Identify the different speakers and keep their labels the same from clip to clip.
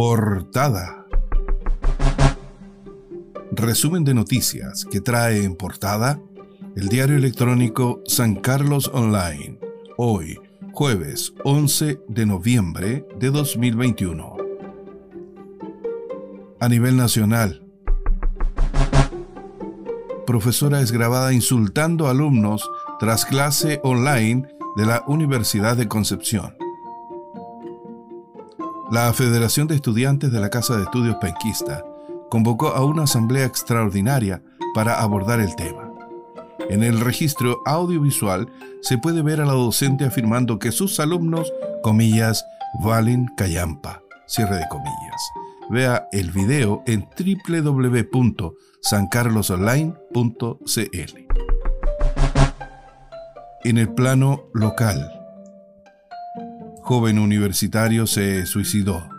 Speaker 1: Portada. Resumen de noticias que trae en portada el diario electrónico San Carlos Online. Hoy, jueves 11 de noviembre de 2021. A nivel nacional, profesora es grabada insultando a alumnos tras clase online de la Universidad de Concepción. La Federación de Estudiantes de la Casa de Estudios Penquista convocó a una asamblea extraordinaria para abordar el tema. En el registro audiovisual se puede ver a la docente afirmando que sus alumnos, comillas, valen callampa, cierre de comillas. Vea el video en www.sancarlosonline.cl. En el plano local, joven universitario se suicidó.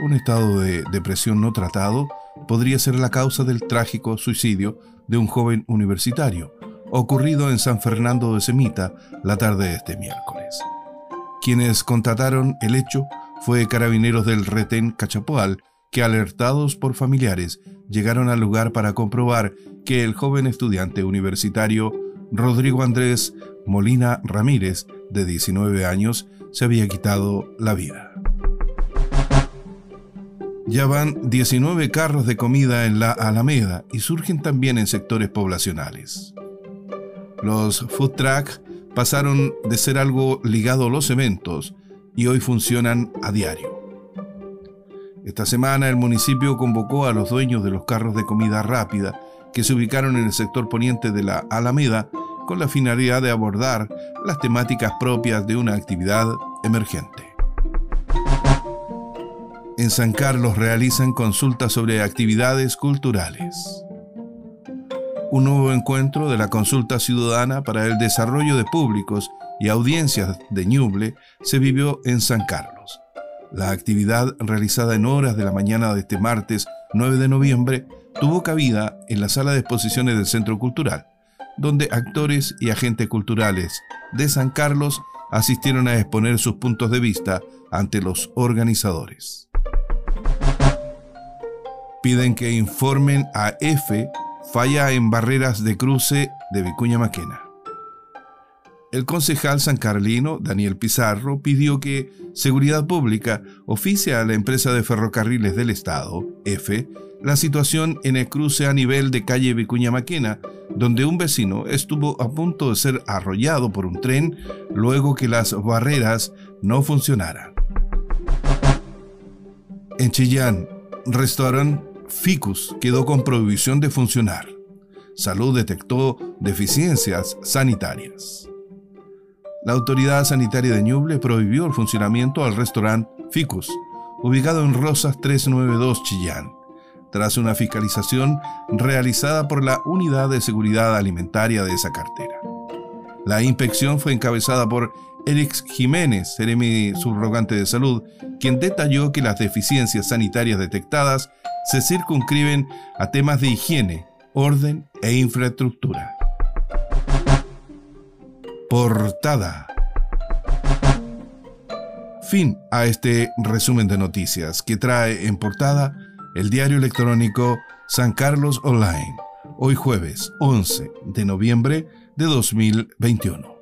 Speaker 1: Un estado de depresión no tratado podría ser la causa del trágico suicidio de un joven universitario, ocurrido en San Fernando de Semita la tarde de este miércoles. Quienes contataron el hecho fue carabineros del retén Cachapoal, que alertados por familiares llegaron al lugar para comprobar que el joven estudiante universitario Rodrigo Andrés Molina Ramírez, de 19 años, se había quitado la vida. Ya van 19 carros de comida en la Alameda y surgen también en sectores poblacionales. Los food trucks pasaron de ser algo ligado a los eventos y hoy funcionan a diario. Esta semana el municipio convocó a los dueños de los carros de comida rápida que se ubicaron en el sector poniente de la Alameda con la finalidad de abordar las temáticas propias de una actividad emergente. En San Carlos realizan consultas sobre actividades culturales un nuevo encuentro de la consulta ciudadana para el desarrollo de públicos y audiencias de Ñuble se vivió en San Carlos. La actividad realizada en horas de la mañana de este martes 9 de noviembre tuvo cabida en la sala de exposiciones del Centro Cultural, donde actores y agentes culturales de San Carlos asistieron a exponer sus puntos de vista ante los organizadores. Piden que informen a F falla en barreras de cruce de Vicuña Maquena. El concejal sancarlino, Daniel Pizarro, pidió que Seguridad Pública oficie a la empresa de ferrocarriles del Estado, EFE, la situación en el cruce a nivel de calle Vicuña Maquena, donde un vecino estuvo a punto de ser arrollado por un tren luego que las barreras no funcionaran. En Chillán, restaurante Ficus quedó con prohibición de funcionar. Salud detectó deficiencias sanitarias. La autoridad sanitaria de Ñuble prohibió el funcionamiento al restaurante Ficus, ubicado en Rosas 392 Chillán, tras una fiscalización realizada por la Unidad de Seguridad Alimentaria de esa cartera. La inspección fue encabezada por Eric Jiménez, seremi subrogante de salud, quien detalló que las deficiencias sanitarias detectadas se circunscriben a temas de higiene, orden e infraestructura. Portada. Fin a este resumen de noticias que trae en portada el diario electrónico San Carlos Online, hoy jueves 11 de noviembre de 2021.